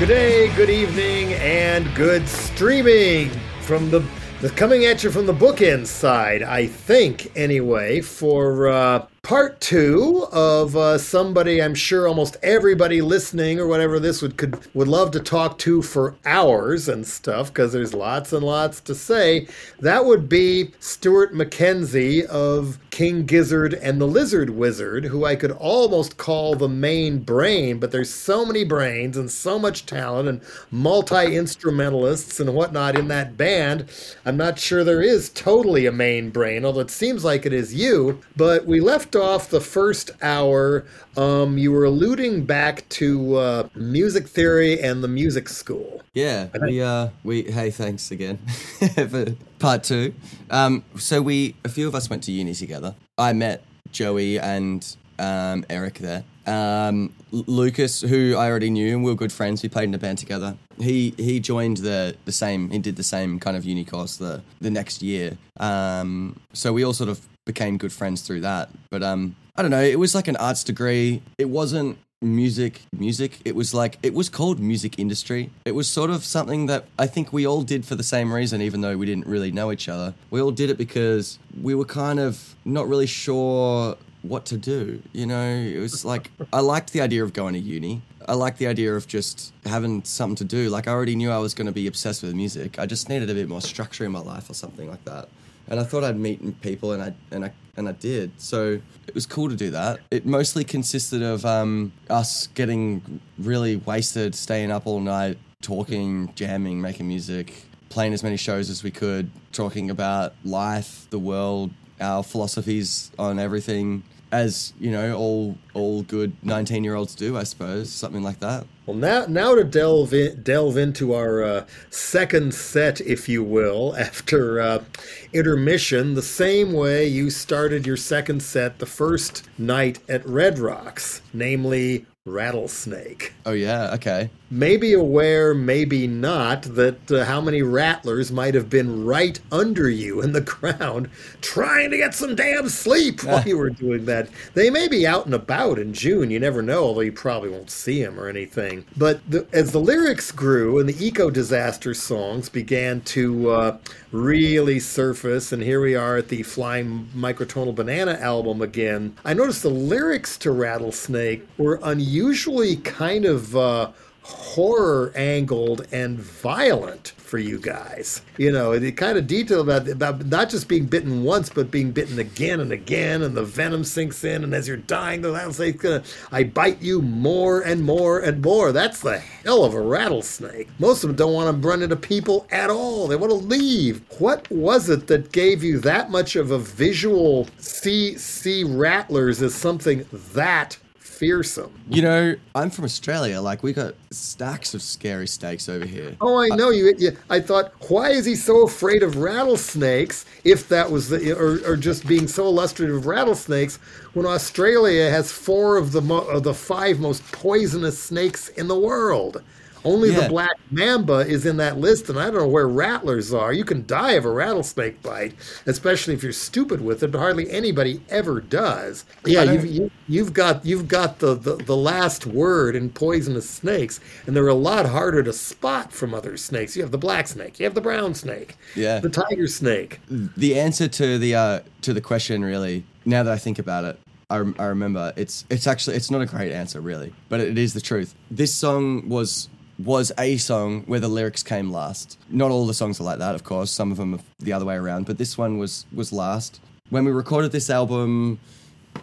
Good day, good evening, and good streaming from the, the coming at you from the bookend side, I think, anyway, for uh, part two of uh, somebody I'm sure almost everybody listening or whatever this would could would love to talk to for hours and stuff because there's lots and lots to say. That would be Stuart Mackenzie of King Gizzard and the Lizard Wizard, who I could almost call the main brain, but there's so many brains and so much talent and multi instrumentalists and whatnot in that band. I'm not sure there is totally a main brain, although it seems like it is you. But we left off the first hour, um, you were alluding back to uh, music theory and the music school. Yeah, we uh, we hey, thanks again for part two. Um, so we a few of us went to uni together. I met Joey and um, Eric there. Um, Lucas, who I already knew, and we were good friends. We played in a band together. He he joined the the same. He did the same kind of uni course the the next year. Um, so we all sort of became good friends through that. But um, I don't know. It was like an arts degree. It wasn't music music. It was like it was called music industry. It was sort of something that i think we all did for the same reason even though we didn't really know each other. We all did it because we were kind of not really sure what to do you know? It was like i liked the idea of going to uni. I liked the idea of just having something to do. Like i already knew i was going to be obsessed with music. I just needed a bit more structure in my life or something like that and I thought I'd meet people, and I and I and I did. So it was cool to do that. It mostly consisted of um, us getting really wasted, staying up all night, talking, jamming, making music, playing as many shows as we could, talking about life, the world, our philosophies on everything, as you know, all all good nineteen year olds do, I suppose, something like that. Well, now now to delve in, delve into our uh, second set, if you will, after uh, intermission, the same way you started your second set the first night at Red Rocks, namely rattlesnake. Oh yeah, okay. Maybe aware, maybe not, that uh, how many rattlers might have been right under you in the ground trying to get some damn sleep while you were doing that. They may be out and about in June, you never know, although you probably won't see them or anything. But the, as the lyrics grew and the eco disaster songs began to uh, really surface, and here we are at the Flying Microtonal Banana album again, I noticed the lyrics to Rattlesnake were unusually kind of. Uh, horror angled and violent for you guys. You know, the kind of detail about about not just being bitten once, but being bitten again and again, and the venom sinks in, and as you're dying, the rattlesnake's gonna I bite you more and more and more. That's the hell of a rattlesnake. Most of them don't want to run into people at all. They want to leave. What was it that gave you that much of a visual see see rattlers as something that fearsome. You know, I'm from Australia. Like we got stacks of scary snakes over here. Oh, I uh, know you. you I thought, why is he so afraid of rattlesnakes? If that was the, or, or just being so illustrative of rattlesnakes, when Australia has four of the mo- of the five most poisonous snakes in the world. Only yeah. the black mamba is in that list, and I don't know where rattlers are. You can die of a rattlesnake bite, especially if you're stupid with it, but hardly anybody ever does. Yeah, you've, you, you've got you've got the, the, the last word in poisonous snakes, and they're a lot harder to spot from other snakes. You have the black snake, you have the brown snake, yeah, the tiger snake. The answer to the uh, to the question, really, now that I think about it, I, I remember it's it's actually it's not a great answer really, but it is the truth. This song was was a song where the lyrics came last. Not all the songs are like that, of course. Some of them are the other way around, but this one was was last. When we recorded this album,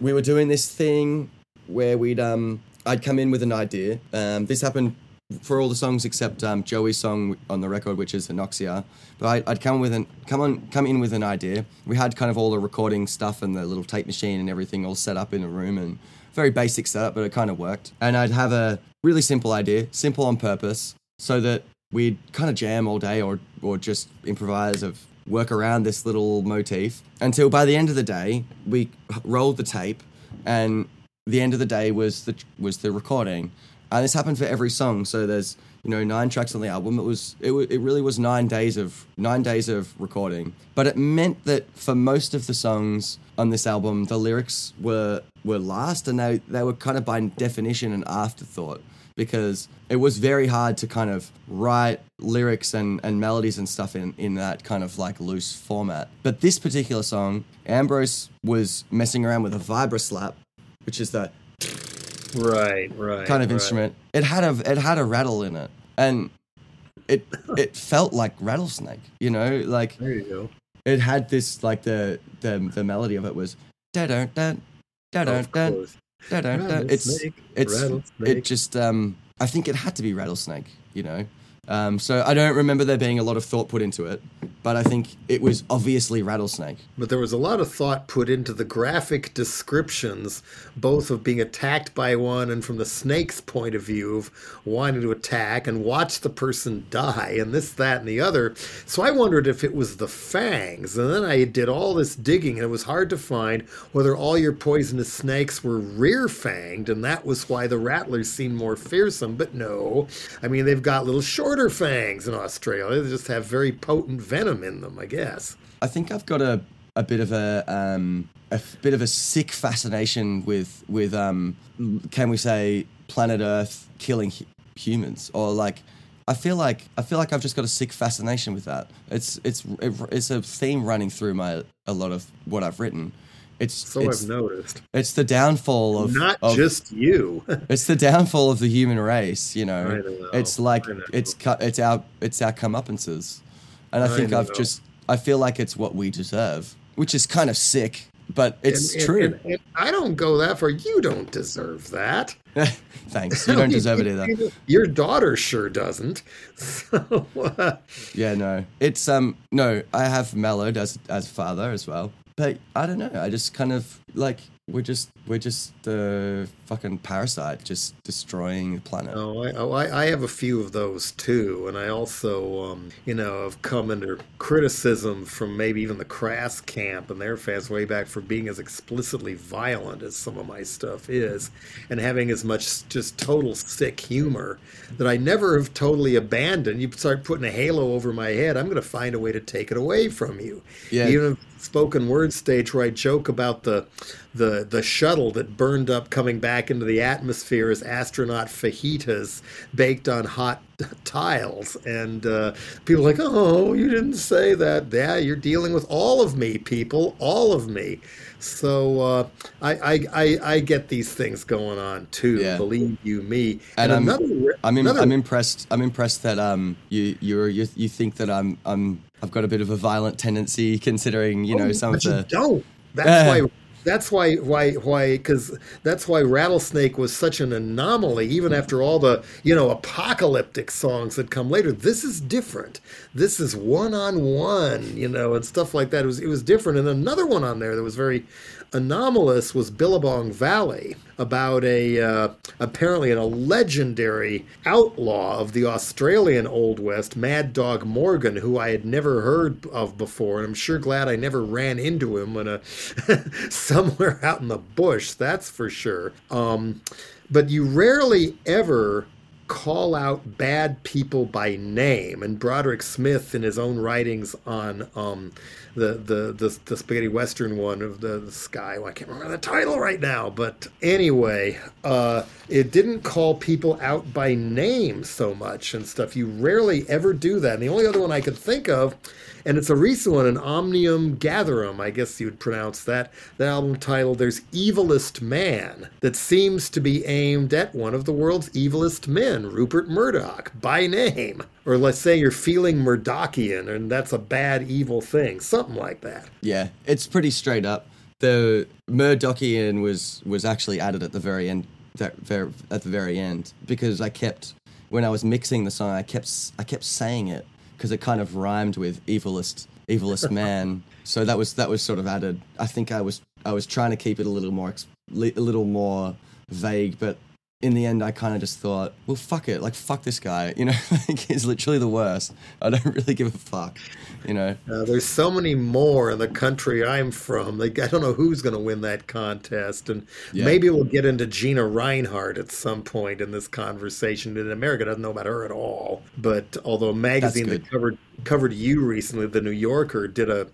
we were doing this thing where we'd um I'd come in with an idea. Um, this happened for all the songs except um, Joey's song on the record, which is Anoxia. But I, would come with an come on come in with an idea. We had kind of all the recording stuff and the little tape machine and everything all set up in a room and very basic setup, but it kind of worked. And I'd have a really simple idea, simple on purpose, so that we'd kind of jam all day or or just improvise of work around this little motif until by the end of the day we rolled the tape and the end of the day was the was the recording and this happened for every song so there's you know, nine tracks on the album. It was it, wa- it really was nine days of nine days of recording. But it meant that for most of the songs on this album, the lyrics were were last, and they they were kind of by definition an afterthought because it was very hard to kind of write lyrics and, and melodies and stuff in, in that kind of like loose format. But this particular song, Ambrose was messing around with a vibra slap, which is the Right, right. kind of right. instrument. It had a it had a rattle in it, and it it felt like rattlesnake. You know, like There you go. it had this like the the the melody of it was da da da da da da da da. It's it's it just um I think it had to be rattlesnake. You know. Um, so I don't remember there being a lot of thought put into it, but I think it was obviously rattlesnake. But there was a lot of thought put into the graphic descriptions, both of being attacked by one and from the snake's point of view of wanting to attack and watch the person die, and this, that, and the other. So I wondered if it was the fangs. And then I did all this digging, and it was hard to find whether all your poisonous snakes were rear fanged, and that was why the rattlers seemed more fearsome. But no, I mean, they've got little fangs in Australia. They just have very potent venom in them, I guess. I think I've got a, a bit of a um, a bit of a sick fascination with with um, can we say planet Earth killing hu- humans or like I feel like I feel like I've just got a sick fascination with that. It's it's it, it's a theme running through my a lot of what I've written. It's So it's, I've noticed. it's the downfall of Not of- just you. it's the downfall of the human race, you know. Know, It's like know. it's it's our it's our comeuppances, and I I think I've just I feel like it's what we deserve, which is kind of sick, but it's and- true. and- and I don't go that far. You don't deserve that. Thanks, you don't deserve it either. Your daughter sure doesn't. So, uh, Yeah, no, it's um no. I have mellowed as as father as well, but I don't know. I just kind of like we're just we're just the fucking parasite, just destroying the planet. oh, I, oh I, I have a few of those too, and I also, um, you know, have come under criticism from maybe even the Crass camp and their fans way back for being as explicitly violent as some of my stuff is, and having as much just total sick humor that I never have totally abandoned. You start putting a halo over my head, I'm going to find a way to take it away from you. Yeah. Even spoken word stage where I joke about the the the shuttle that burned up coming back into the atmosphere as astronaut fajitas baked on hot tiles and uh, people like oh you didn't say that yeah you're dealing with all of me people all of me so uh, I, I I I get these things going on too Yeah. believe you me And I'm- another I'm, another I'm impressed. I'm impressed that um you you're, you you think that I'm I'm I've got a bit of a violent tendency considering you know Oh, some of the don't. That's Yeah. why. That's why. Why? Why? Because that's why Rattlesnake was such an anomaly. Even mm. after all the you know apocalyptic songs that come later, this is different. This is one on one, you know, and stuff like that. It was it was different. And another one on there that was very anomalous was Billabong Valley about a uh, apparently a legendary outlaw of the Australian Old West, Mad Dog Morgan, who I had never heard of before, and I'm sure glad I never ran into him when a somewhere out in the bush. That's for sure. Um, but you rarely ever call out bad people by name. And Broderick Smith, in his own writings on um, the, the the the spaghetti western one of the, the sky, well, I can't remember the title right now. But anyway, uh, it didn't call people out by name so much and stuff. You rarely ever do that. And the only other one I could think of. And it's a recent one, an Omnium Gatherum, I guess you'd pronounce that. The album title, There's Evilest Man, that seems to be aimed at one of the world's evilest men, Rupert Murdoch, by name. Or let's say you're feeling Murdochian, and that's a bad, evil thing. Something like that. yeah. It's pretty straight up. The Murdochian was was actually added at the very end. That at the very end because I kept when I was mixing the song, I kept I kept saying it because it kind of rhymed with evilest evilest man. So that was that was sort of added. I think I was I was trying to keep it a little more a little more vague, but in the end, I kind of just thought, well, fuck it, like fuck this guy, you know, like he's literally the worst. I don't really give a fuck, you know. Uh, there's so many more in the country I'm from. Like I don't know who's going to win that contest, and Yeah. maybe we'll get into Gina Rinehart at some point in this conversation. And America doesn't know about her at all. But although a magazine that covered covered you recently, the New Yorker, did a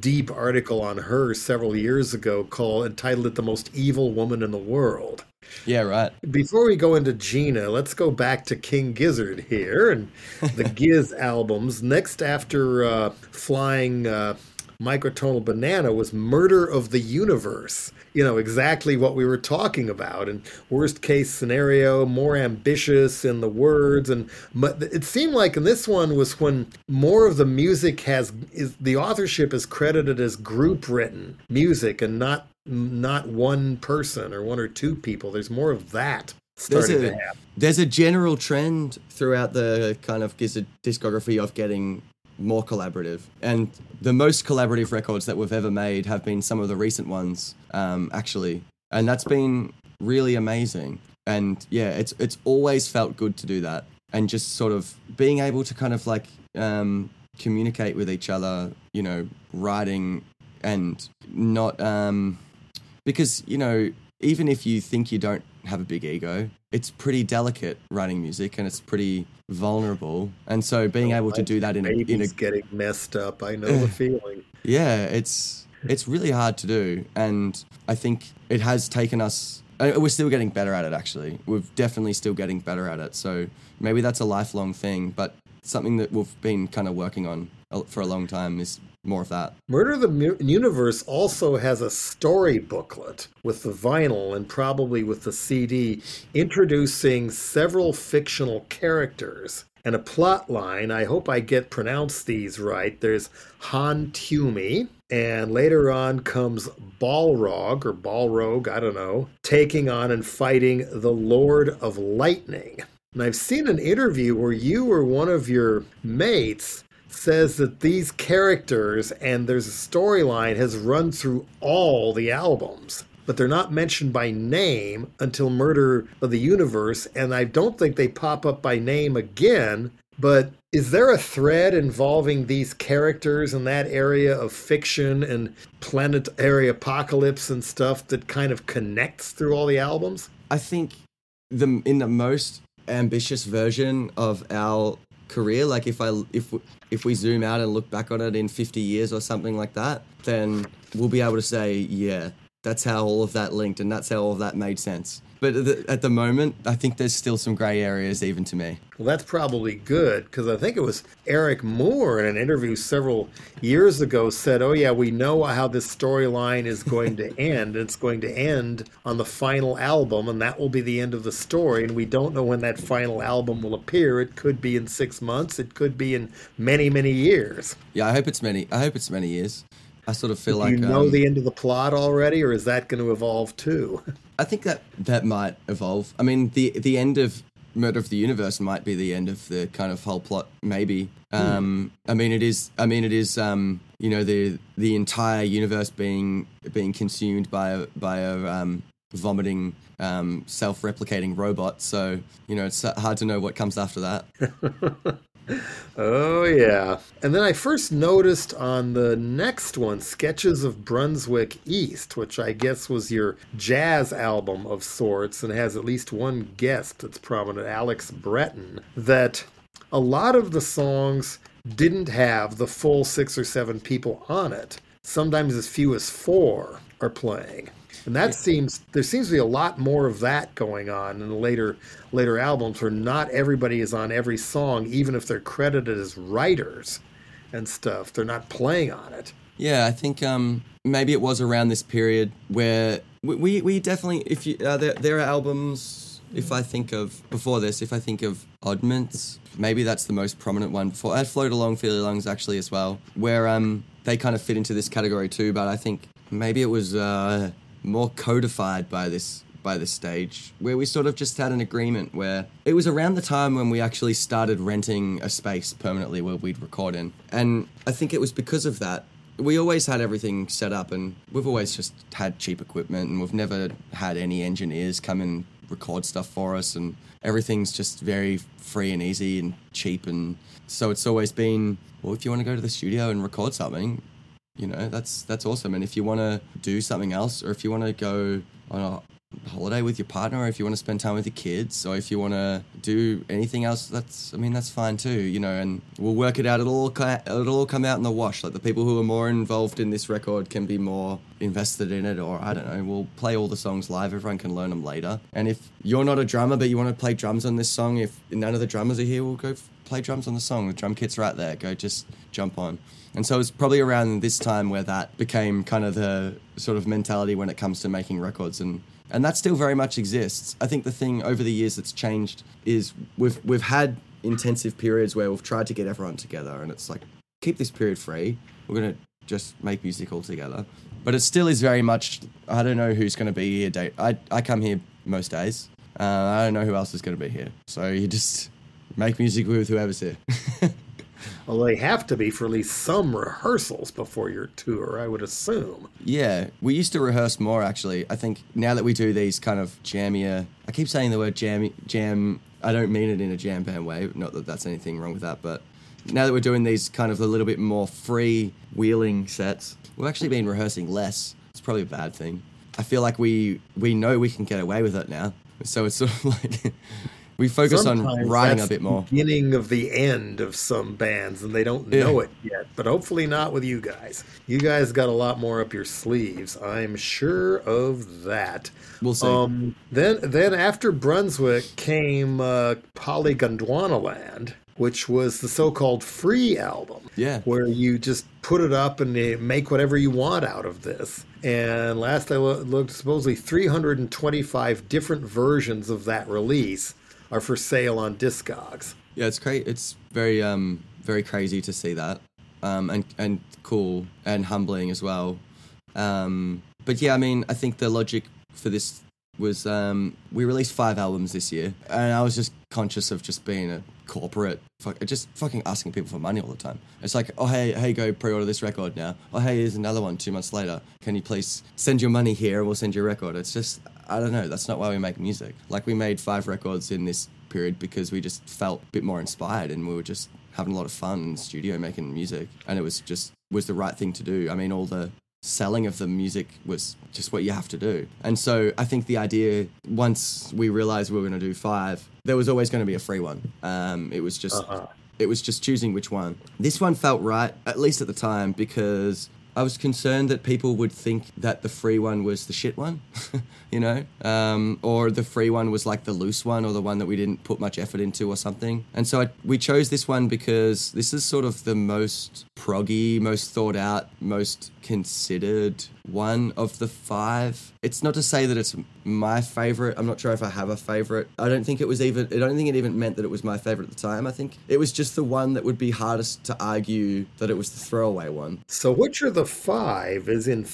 deep article on her several years ago, called entitled it "The Most Evil Woman in the World." Yeah, right. Before we go into Gina, let's go back to King Gizzard here and the Giz albums. Next after uh, Flying uh, Microtonal Banana was Murder of the Universe. You know, exactly what we were talking about. And worst case scenario, more ambitious in the words. And it seemed like in this one was when more of the music has, is the authorship is credited as group written music and not not one person or one or two people. There's more of that There's a there's a general trend throughout the kind of Gizzard discography of getting more collaborative, and the most collaborative records that we've ever made have been some of the recent ones, um, actually, and that's been really amazing. And yeah, it's it's always felt good to do that, and just sort of being able to kind of like um, communicate with each other, you know, writing and not um, because you know even if you think you don't have a big ego it's pretty delicate writing music and it's pretty vulnerable and so being oh, able to do that in a, in a getting messed up. I know the feeling. yeah it's it's really hard to do and i think it has taken us we're still getting better at it actually we're definitely still getting better at it so maybe that's a lifelong thing but something that we've been kind of working on for a long time is more of that Murder of the Mu- Universe also has a story booklet with the vinyl and probably with the CD introducing several fictional characters and a plot line. I hope I get pronounced these right. There's Han-Tyumi, and later on comes Balrog or Balrog, I don't know, taking on and fighting the Lord of Lightning. And I've seen an interview where you or one of your mates says that these characters and there's a storyline has run through all the albums but they're not mentioned by name until murder of the universe and i don't think they pop up by name again but is there a thread involving these characters in that area of fiction and planetary apocalypse and stuff that kind of connects through all the albums? I think the in the most ambitious version of our career, like if I if if we zoom out and look back on it in 50 years or something like that, then we'll be able to say, yeah, that's how all of that linked and that's how all of that made sense. But at the, at the moment, I think there's still some gray areas even to me. Well, that's probably good because I think it was Eric Moore in an interview several years ago said, "Oh yeah, we know how this storyline is going to end. It's going to end on the final album, and that will be the end of the story. And we don't know when that final album will appear. It could be in six months. It could be in many, many years. Yeah, I hope it's many. I hope it's many years. I sort of feel Do like you know um, the end of the plot already, or is that going to evolve too? I think that that might evolve. I mean, the the end of Murder of the Universe might be the end of the kind of whole plot. Maybe. Um, I mean, it is. I mean, it is. Um, you know, the the entire universe being being consumed by a by a um, vomiting, um, self-replicating robot. So you know, it's hard to know what comes after that. Oh, yeah. And then I first noticed on the next one, Sketches of Brunswick East, which I guess was your jazz album of sorts and has at least one guest that's prominent, Alex Brettin, that a lot of the songs didn't have the full six or seven people on it. Sometimes as few as four are playing. And that seems there seems to be a lot more of that going on in the later later albums where not everybody is on every song, even if they're credited as writers and stuff. They're not playing on it. Yeah, I think um, maybe it was around this period where we, we, we definitely, if you, uh, there, there are albums, if I think of, before this, if I think of Oddments, maybe that's the most prominent one. Before, I had Float Along, Fill Your Lungs actually as well, where um, they kind of fit into this category too, but I think maybe it was uh, more codified by this by this stage where we sort of just had an agreement where it was around the time when we actually started renting a space permanently where we'd record in and i think it was because of that we always had everything set up and we've always just had cheap equipment and we've never had any engineers come and record stuff for us, and everything's just very free and easy and cheap. And so it's always been, well, if you want to go to the studio and record something, you know, that's that's awesome. And if you want to do something else, or if you want to go on a holiday with your partner, or if you want to spend time with your kids, or if you want to do anything else, that's I mean that's fine too, you know. And we'll work it out. It'll all it'll all come out in the wash. Like the people who are more involved in this record can be more invested in it, or I don't know. We'll play all the songs live. Everyone can learn them later. And if you're not a drummer but you want to play drums on this song, if none of the drummers are here, we'll go f- play drums on the song. The drum kit's right there. Go just jump on. And so it's probably around this time where that became kind of the sort of mentality when it comes to making records and and that still very much exists. I think the thing over the years that's changed is we've we've had intensive periods where we've tried to get everyone together, and it's like keep this period free. We're gonna just make music all together, but it still is very much. I don't know who's gonna be here. Day I I come here most days. Uh, I don't know who else is gonna be here. So you just make music with whoever's here. Well, they have to be for at least some rehearsals before your tour, I would assume. Yeah, we used to rehearse more actually. I think now that we do these kind of jammier, I keep saying the word jam, jam. I don't mean it in a jam band way. Not that that's anything wrong with that, but now that we're doing these kind of a little bit more free wheeling sets, we've actually been rehearsing less. It's probably a bad thing. I feel like we we know we can get away with it now, so it's sort of like we focus on Sometimes writing a bit more. the Beginning of the end of some bands, and they don't Yeah. know it yet. But hopefully not with you guys. You guys got a lot more up your sleeves. I'm sure of that. We'll see. Um, then, then after Brunswick came uh, Polygondwanaland, which was the so-called free album. Yeah. where you just put it up and make whatever you want out of this. And last I lo- looked, supposedly 325 different versions of that release are for sale on Discogs. Yeah, it's great. It's very um very crazy to see that, um and and cool and humbling as well. Um, but yeah, I mean, I think the logic for this was um we released five albums this year, and I was just conscious of just being a corporate, just fucking asking people for money all the time. It's like, oh hey, hey, go pre-order this record now. Oh hey, here's another one two months later. Can you please send your money here and we'll send you a record? It's just I don't know. That's not why we make music. Like we made five records in this period because we just felt a bit more inspired and we were just having a lot of fun in the studio making music and it was just was the right thing to do. I mean all the selling of the music was just what you have to do. And so I think the idea once we realized we were going to do five, there was always going to be a free one. Um, it was just Uh-huh. it was just choosing which one. This one felt right, at least at the time, because I was concerned that people would think that the free one was the shit one, you know, um, or the free one was like the loose one or the one that we didn't put much effort into or something. And so I, we chose this one because this is sort of the most proggy, most thought out, most considered one of the five. It's not to say that it's my favorite. I'm not sure if I have a favorite. I don't think it was even. I don't think it even meant that it was my favorite at the time. I think it was just the one that would be hardest to argue that it was the throwaway one. So which are the five? Is in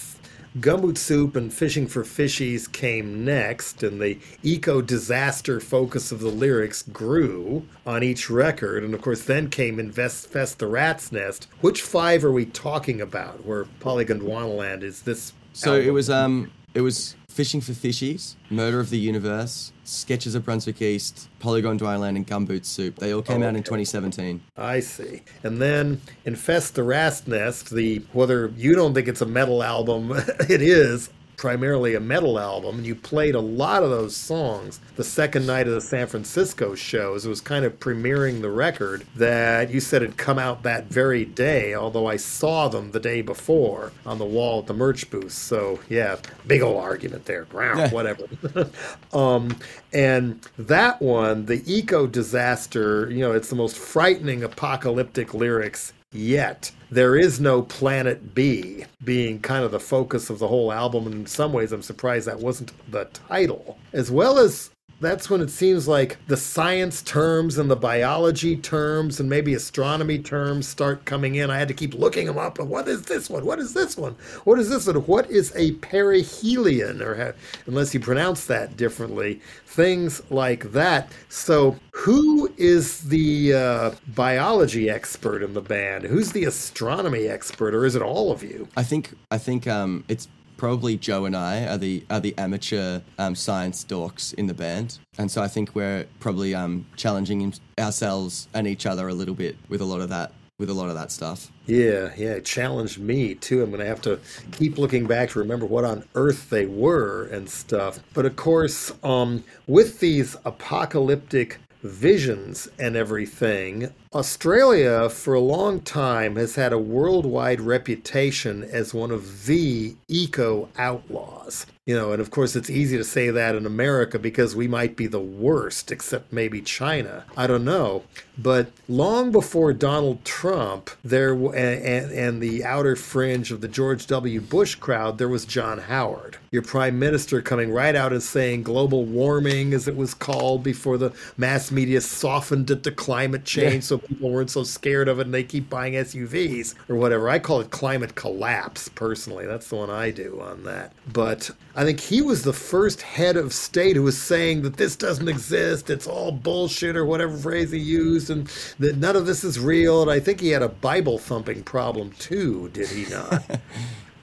Gumboot Soup and Fishing for Fishies came next, and the eco disaster focus of the lyrics grew on each record. And of course, then came Invest Fest the Rat's Nest. Which five are we talking about? Where Polygondwanaland is this? So it was um it was Fishing for Fishies, Murder of the Universe, Sketches of Brunswick East, Polygondwanaland, and Gumboot Soup. They all came Oh, out in 2017. I see. And then Infest the Rat's Nest, the whether you don't think it's a metal album, it is primarily a metal album, and you played a lot of those songs the second night of the San Francisco shows. It was kind of premiering the record that you said had come out that very day, although I saw them the day before on the wall at the merch booth. So yeah, big old argument there. Yeah. whatever. um, and that one, the eco disaster, you know, it's the most frightening apocalyptic lyrics yet. There is no planet B being kind of the focus of the whole album. And in some ways, I'm surprised that wasn't the title. As well as that's when it seems like the science terms and the biology terms and maybe astronomy terms start coming in. I had to keep looking them up. What is this one? What is this one? What is this one? What is a perihelion? Or ha- unless you pronounce that differently, things like that. So, who is the uh, biology expert in the band? Who's the astronomy expert, or is it all of you? I think I think um, it's probably Joe and I are the are the amateur um, science dorks in the band, and so I think we're probably um, challenging ourselves and each other a little bit with a lot of that with a lot of that stuff. Yeah, yeah, it challenged me too. I'm going to have to keep looking back to remember what on earth they were and stuff. But of course, um, with these apocalyptic visions and everything, Australia for a long time has had a worldwide reputation as one of the eco outlaws. You know, and of course, it's easy to say that in America because we might be the worst, except maybe China. I don't know. But long before Donald Trump, there and, and the outer fringe of the George W. Bush crowd, there was John Howard, your prime minister, coming right out and saying global warming, as it was called before the mass media softened it to climate change, yeah. so people weren't so scared of it and they keep buying SUVs or whatever. I call it climate collapse personally. That's the one I do on that. But I think he was the first head of state who was saying that this doesn't exist, it's all bullshit or whatever phrase he used, and that none of this is real. And I think he had a Bible thumping problem too, did he not?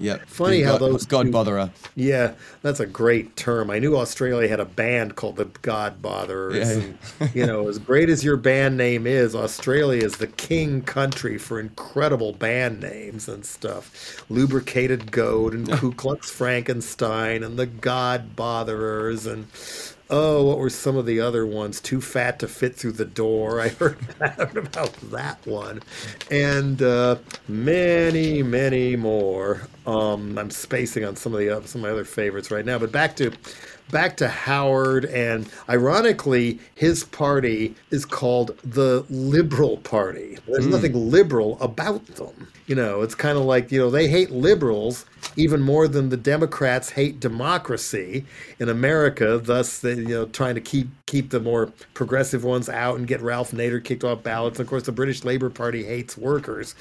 Yep. Funny how those God Botherer. Yeah, that's a great term. I knew Australia had a band called the God Botherers. Yeah. And, you know, as great as your band name is, Australia is the king country for incredible band names and stuff. Lubricated Goat and Ku Klux Frankenstein and the God Botherers and oh, what were some of the other ones? Too fat to fit through the door. I heard about that one, and uh, many, many more. Um, I'm spacing on some of the uh, some of my other favorites right now, but back to back to Howard, and ironically, his party is called the Liberal Party. There's mm. nothing liberal about them. You know, it's kind of like, you know, they hate liberals even more than the Democrats hate democracy in America, thus, they, you know, trying to keep keep the more progressive ones out and get Ralph Nader kicked off ballots. Of course, the British Labour Party hates workers.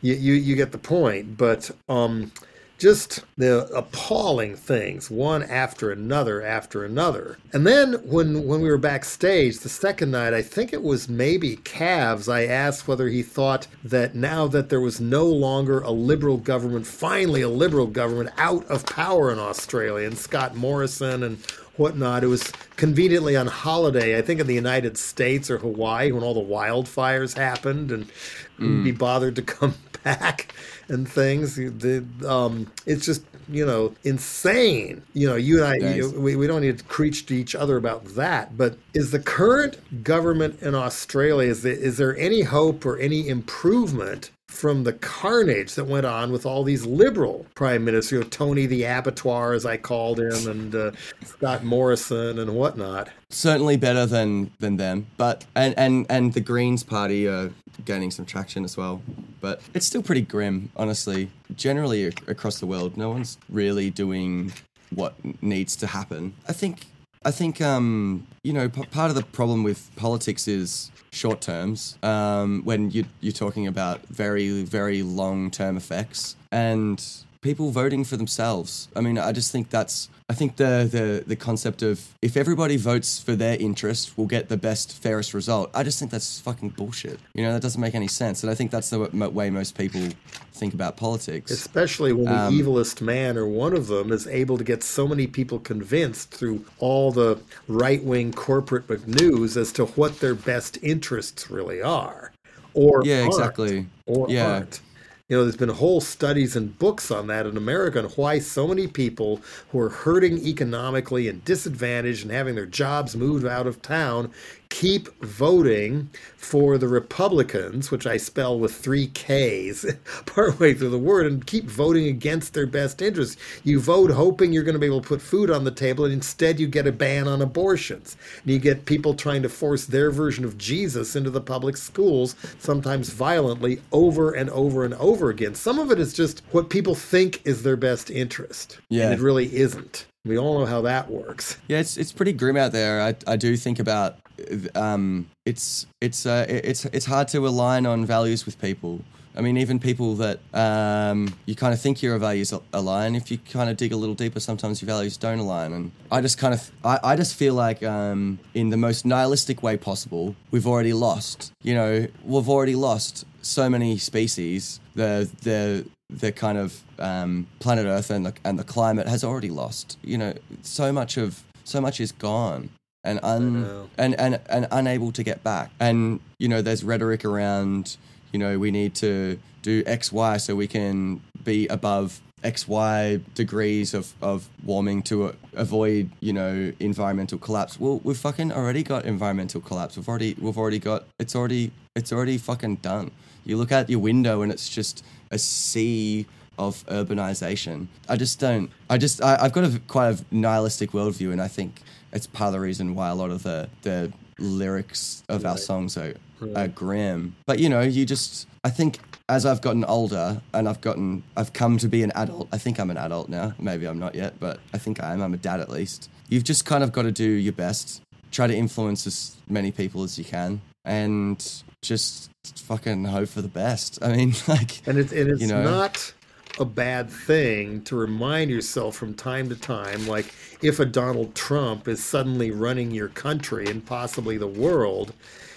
You, you, you get the point. But, um, just the appalling things one after another after another. And then when when we were backstage the second night i think it was maybe calves i asked whether he thought that now that there was no longer a liberal government finally a liberal government out of power in australia and scott morrison and whatnot. It was conveniently on holiday, I think in the United States or Hawaii when all the wildfires happened and mm. be bothered to come back and things. The, um, it's just you know insane. You know, you and I, you, we, we don't need to preach to each other about that. But is the current government in Australia is there, is there any hope or any improvement from the carnage that went on with all these liberal prime ministers, you know, Tony the Abattoir, as I called him, and uh, Scott Morrison and whatnot. Certainly better than than them, but and and and the Greens Party are gaining some traction as well. But it's still pretty grim, honestly. Generally across the world, no one's really doing what needs to happen. I think I think um, you know p- part of the problem with politics is short terms um, when you, you're talking about very, very long term effects. And people voting for themselves. I mean, I just think that's I think the, the the concept of if everybody votes for their interest, we'll get the best, fairest result. I just think that's fucking bullshit. You know, that doesn't make any sense. And I think that's the way most people think about politics. Especially when um, the evilest man or one of them is able to get so many people convinced through all the right wing corporate news as to what their best interests really are. Or yeah, aren't, exactly. Or yeah. aren't. You know, there's been whole studies and books on that in America and why so many people who are hurting economically and disadvantaged and having their jobs moved out of town keep voting for the Republicans, which I spell with three Ks partway through the word, and keep voting against their best interests. You vote hoping you're going to be able to put food on the table, and instead you get a ban on abortions. And you get people trying to force their version of Jesus into the public schools, sometimes violently, over and over and over again. Some of it is just what people think is their best interest. Yeah. And it really isn't. We all know how that works. Yeah, it's it's pretty grim out there. I I do think about um, it's it's uh, it's it's hard to align on values with people I mean, even people that um, you kind of think your values align, if you kind of dig a little deeper, sometimes your values don't align. And I just kind of, I, I just feel like, um, in the most nihilistic way possible, we've already lost. You know, we've already lost so many species. The the the kind of um, planet Earth and the and the climate has already lost. You know, so much of so much is gone and un and, and and unable to get back. And you know, there's rhetoric around. You know, we need to do X, Y so we can be above X, Y degrees of, of warming to uh, avoid, you know, environmental collapse. Well, we've fucking already got environmental collapse. We've already we've already got it's already it's already fucking done. You look out your window and it's just a sea of urbanization. I just don't. I just I, I've got a quite a nihilistic worldview, and I think it's part of the reason why a lot of the the lyrics of our songs are, are grim. But you know, you just I think as I've gotten older and I've gotten I've come to be an adult. I think I'm an adult now. Maybe I'm not yet, but I think I am. I'm a dad at least. You've just kind of got to do your best. Try to influence as many people as you can, and just fucking hope for the best. I mean, like, And it's and it's You know? not a bad thing to remind yourself from time to time, like if a Donald Trump is suddenly running your country and possibly the world,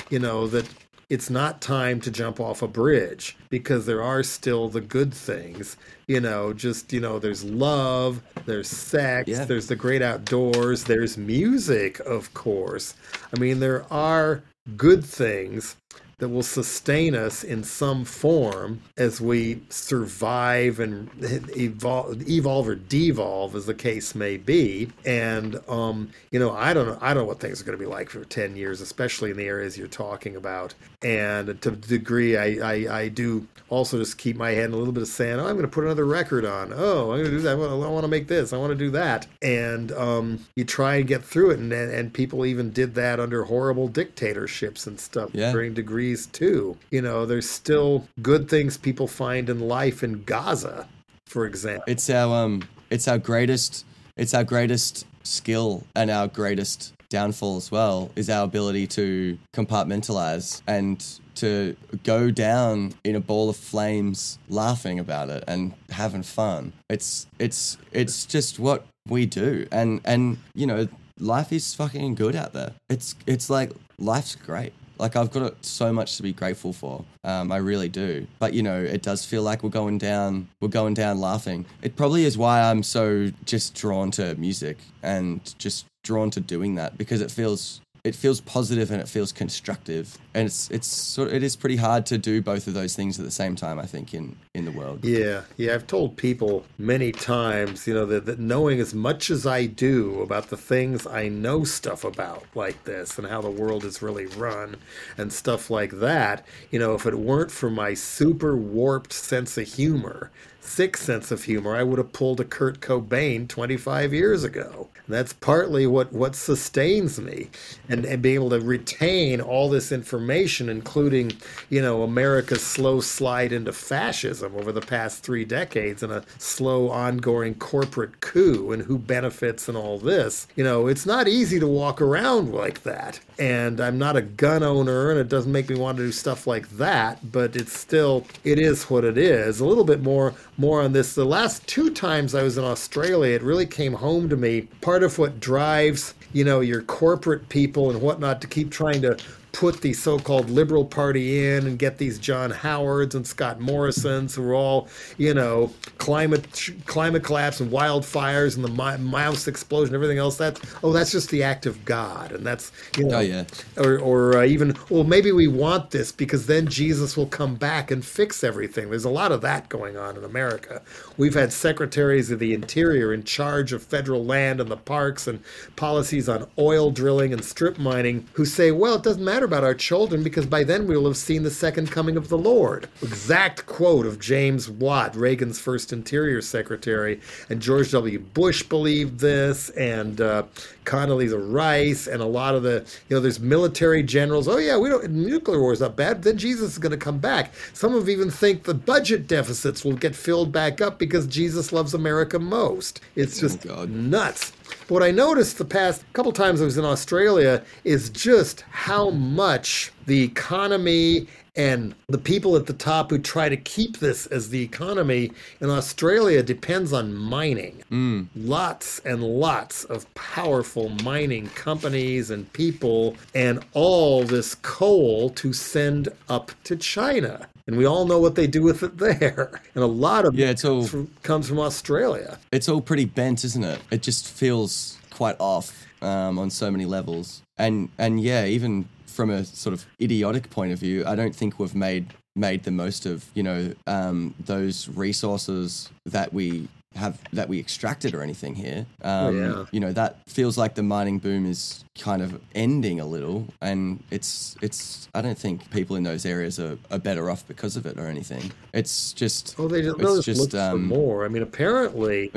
you know, that it's not time to jump off a bridge because there are still the good things. You know, just, you know, there's love, there's sex, Yeah. there's the great outdoors, there's music, of course. I mean, there are good things that will sustain us in some form as we survive and evolve, evolve or devolve, as the case may be. And um, you know, I don't know, I don't know what things are going to be like for ten years, especially in the areas you're talking about. And to the degree, I, I, I do also just keep my head in a little bit of sand. Oh, I'm going to put another record on. Oh, I'm going to do that. I want to make this. I want to do that. And um, you try and get through it. And, and people even did that under horrible dictatorships and stuff Yeah. during degrees too. You know, there's still good things people find in life in Gaza, for example. it's our um it's our greatest it's our greatest skill and our greatest downfall as well is our ability to compartmentalize and to go down in a ball of flames laughing about it and having fun it's it's it's just what we do and and you know life is fucking good out there it's it's like life's great like I've got so much to be grateful for. Um, I really do. But you know, it does feel like we're going down. We're going down laughing. It probably is why I'm so just drawn to music and just drawn to doing that because it feels it feels positive and it feels constructive. And it's it's sort of, it is pretty hard to do both of those things at the same time. I think in in the world. Yeah, yeah. I've told people many times, you know, that, that knowing as much as I do about the things I know stuff about, like this, and how the world is really run, and stuff like that, you know, if it weren't for my super warped sense of humor, sick sense of humor, I would have pulled a Kurt Cobain 25 years ago. That's partly what, what sustains me, and, and being able to retain all this information, including, you know, America's slow slide into fascism over the past three decades and a slow ongoing corporate coup and who benefits and all this. You know, it's not easy to walk around like that. And I'm not a gun owner and it doesn't make me want to do stuff like that, but it's still it is what it is. A little bit more more on this. The last two times I was in Australia, it really came home to me. Part of what drives, you know, your corporate people and whatnot to keep trying to put the so-called liberal party in and get these John Howards and Scott Morrisons who are all, you know, climate climate collapse and wildfires and the mi- mouse explosion, everything else. That's oh, that's just the act of God, and that's you know, Oh, yeah. or or uh, even well, maybe we want this because then Jesus will come back and fix everything. There's a lot of that going on in America. We've had secretaries of the interior in charge of federal land and the parks and policies on oil drilling and strip mining who say, well, it doesn't matter about our children because by then we will have seen the second coming of the Lord. Exact quote of James Watt, Reagan's first interior secretary, and George W. Bush believed this, and uh, Condoleezza Rice, and a lot of the, you know, there's military generals. Oh yeah, we don't nuclear war is not bad. Then Jesus is going to come back. Some of even think the budget deficits will get filled back up because Jesus loves America most. It's oh, just God. nuts. What I noticed the past couple times I was in Australia is just how much the economy And the people at the top who try to keep this as the economy in Australia depends on mining. Mm. Lots and lots of powerful mining companies and people, and all this coal to send up to China. And we all know what they do with it there. And a lot of Yeah, it's all- from, comes from Australia. It's all pretty bent, isn't it? It just feels quite off um, on so many levels. And and yeah, even from a sort of idiotic point of view, I don't think we've made made the most of you know um, those resources that we have that we extracted or anything here. Um, yeah. You know that feels like the mining boom is kind of ending a little, and it's it's. I don't think people in those areas are, are better off because of it or anything. It's just Oh, they just, it's just, look for um, more. I mean, apparently,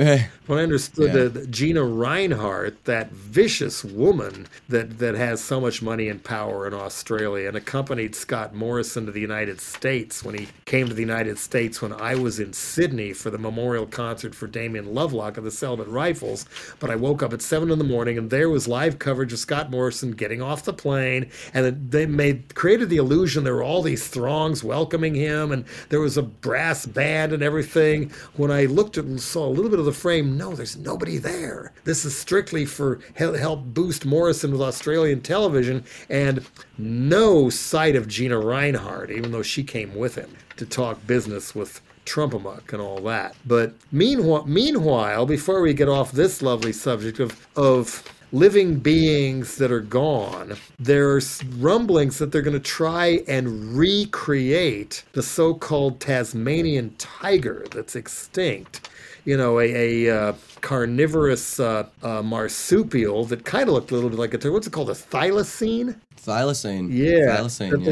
when I understood Yeah. that Gina Rinehart, that vicious woman that, that has so much money and power in Australia, and accompanied Scott Morrison to the United States when he came to the United States when I was in Sydney for the memorial concert for Damien Lovelock of the Celibate Rifles. But I woke up at seven in the morning, and there was live coverage of Scott Morrison getting off the plane, and they made created the illusion there were all these throngs welcoming him, and there was a brass band and everything. When I looked at and saw a little bit of the frame, no, there's nobody there. This is strictly for help boost Morrison with Australian television, and no sight of Gina Rinehart, even though she came with him to talk business with Trump-a-muck and all that. But meanwhile, meanwhile, before we get off this lovely subject of of living beings that are gone, there's rumblings that they're going to try and recreate the so-called Tasmanian tiger that's extinct. You know, a, a uh, carnivorous uh, uh, marsupial that kind of looked a little bit like a what's it called, a thylacine? Thylacine. Yeah. Thylacine, they-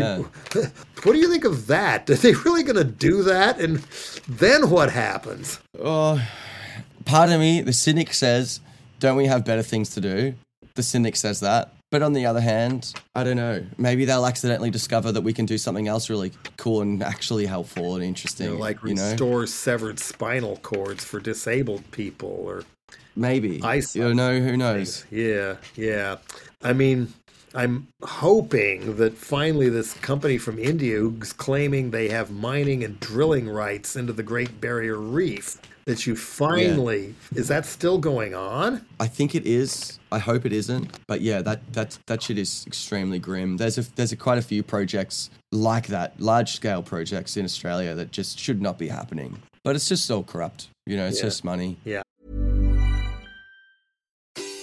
yeah. What do you think of that? Are they really going to do that? And then what happens? Oh, part of me, the cynic says, don't we have better things to do? The cynic says that. But on the other hand, I don't know. Maybe they'll accidentally discover that we can do something else really cool and actually helpful and interesting. You know, like you know? restore severed spinal cords for disabled people or Maybe. Ice- You know, who knows? Yeah, yeah. I mean, I'm hoping that finally this company from India who's claiming they have mining and drilling rights into the Great Barrier Reef, that you finally is that still going on? I think it is. I hope it isn't. But yeah, that that that shit is extremely grim. There's a there's a quite a few projects like that, large scale projects in Australia that just should not be happening. But it's just all corrupt. You know, it's Yeah. just money. Yeah.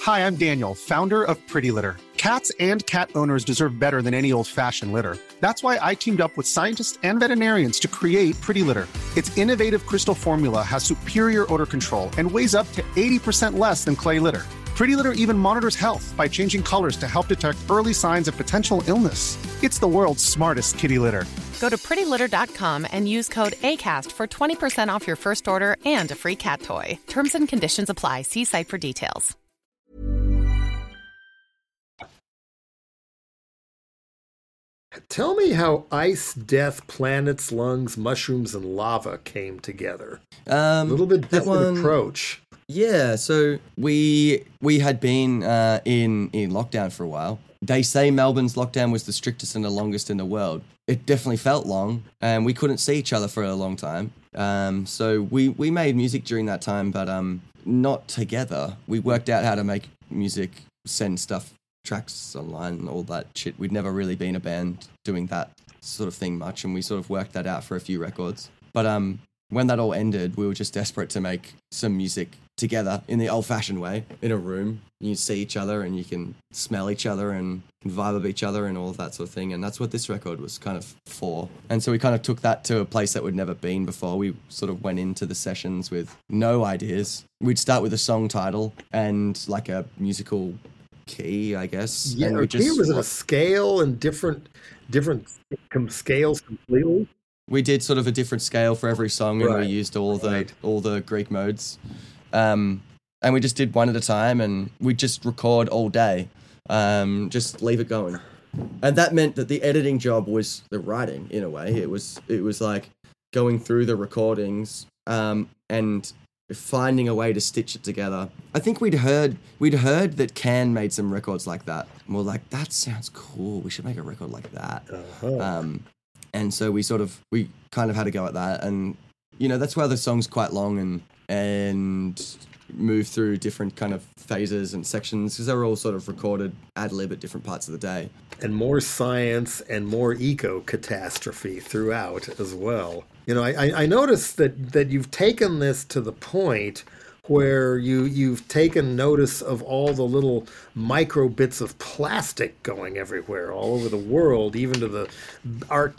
Hi, I'm Daniel, founder of Pretty Litter. Cats and cat owners deserve better than any old fashioned litter. That's why I teamed up with scientists and veterinarians to create Pretty Litter. Its innovative crystal formula has superior odor control and weighs up to 80% less than clay litter. Pretty Litter even monitors health by changing colors to help detect early signs of potential illness. It's the world's smartest kitty litter. Go to prettylitter.com and use code ACAST for 20% off your first order and a free cat toy. Terms and conditions apply. See site for details. Tell me how ice, death, planets, lungs, mushrooms, and lava came together. Um, A little bit different one- approach. Yeah, so we we had been uh, in in lockdown for a while. They say Melbourne's lockdown was the strictest and the longest in the world. It definitely felt long, and we couldn't see each other for a long time. Um, so we we made music during that time, but um, not together. We worked out how to make music, send stuff, tracks online, all that shit. We'd never really been a band doing that sort of thing much, and we sort of worked that out for a few records. But um, when that all ended, we were just desperate to make some music together in the old fashioned way in a room. You see each other and you can smell each other and vibe with each other and all of that sort of thing. And that's what this record was kind of for. And so we kind of took that to a place that we'd never been before. We sort of went into the sessions with no ideas. We'd start with a song title and like a musical key, I guess. Yeah, and we here was a scale and different different scales completely? We did sort of a different scale for every song and Right, we used all the right. all the greek modes. Um, and we just did one at a time and we just record all day. Um, just leave it going. And that meant that the editing job was the writing in a way. It was it was like going through the recordings um, and finding a way to stitch it together. I think we'd heard we'd heard that Can made some records like that. And we're like that sounds cool. We should make a record like that. Uh-huh. um, and so we sort of we kind of had to go at that, and you know that's why the song's quite long and and move through different kind of phases and sections because they're all sort of recorded ad lib at different parts of the day. And more science and more eco catastrophe throughout as well. You know, I, I noticed that, that you've taken this to the point where you you've taken notice of all the little micro bits of plastic going everywhere all over the world even to the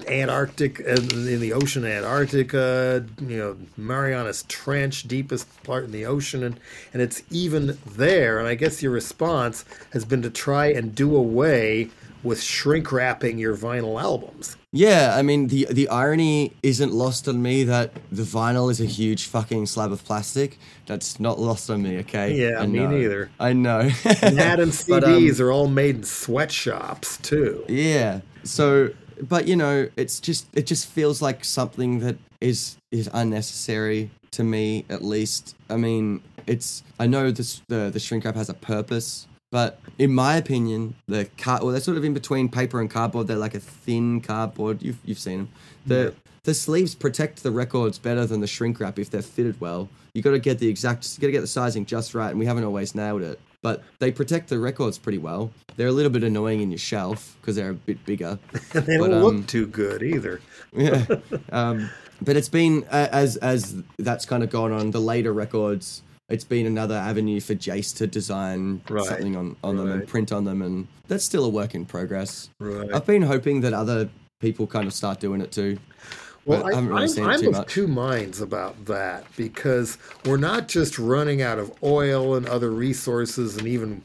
Antarctic in the ocean Antarctica you know Marianas Trench deepest part in the ocean and and it's even there. And I guess your response has been to try and do away with shrink wrapping your vinyl albums yeah, I mean the the irony isn't lost on me that the vinyl is a huge fucking slab of plastic. That's not lost on me. Okay. Yeah, I me know. neither. I know. that and CDs but, um, are all made in sweatshops too. Yeah. So, but you know, it's just it just feels like something that is is unnecessary to me. At least, I mean, it's I know this the the shrink wrap has a purpose but in my opinion, the car well, they're sort of in between paper and cardboard. They're like a thin cardboard. You've you've seen them. The yeah. the sleeves protect the records better than the shrink wrap if they're fitted well. You got to get the exact, you got to get the sizing just right, and we haven't always nailed it. But they protect the records pretty well. They're a little bit annoying in your shelf because they're a bit bigger. they don't um, look too good either. yeah. Um, but it's been uh, as as that's kind of gone on. The later records it's been another avenue for Jace to design right. something on, on right. them and print on them, and that's still a work in progress. Right. I've been hoping that other people kind of start doing it too. Well, I, am really I'm of two minds about that because we're not just running out of oil and other resources and even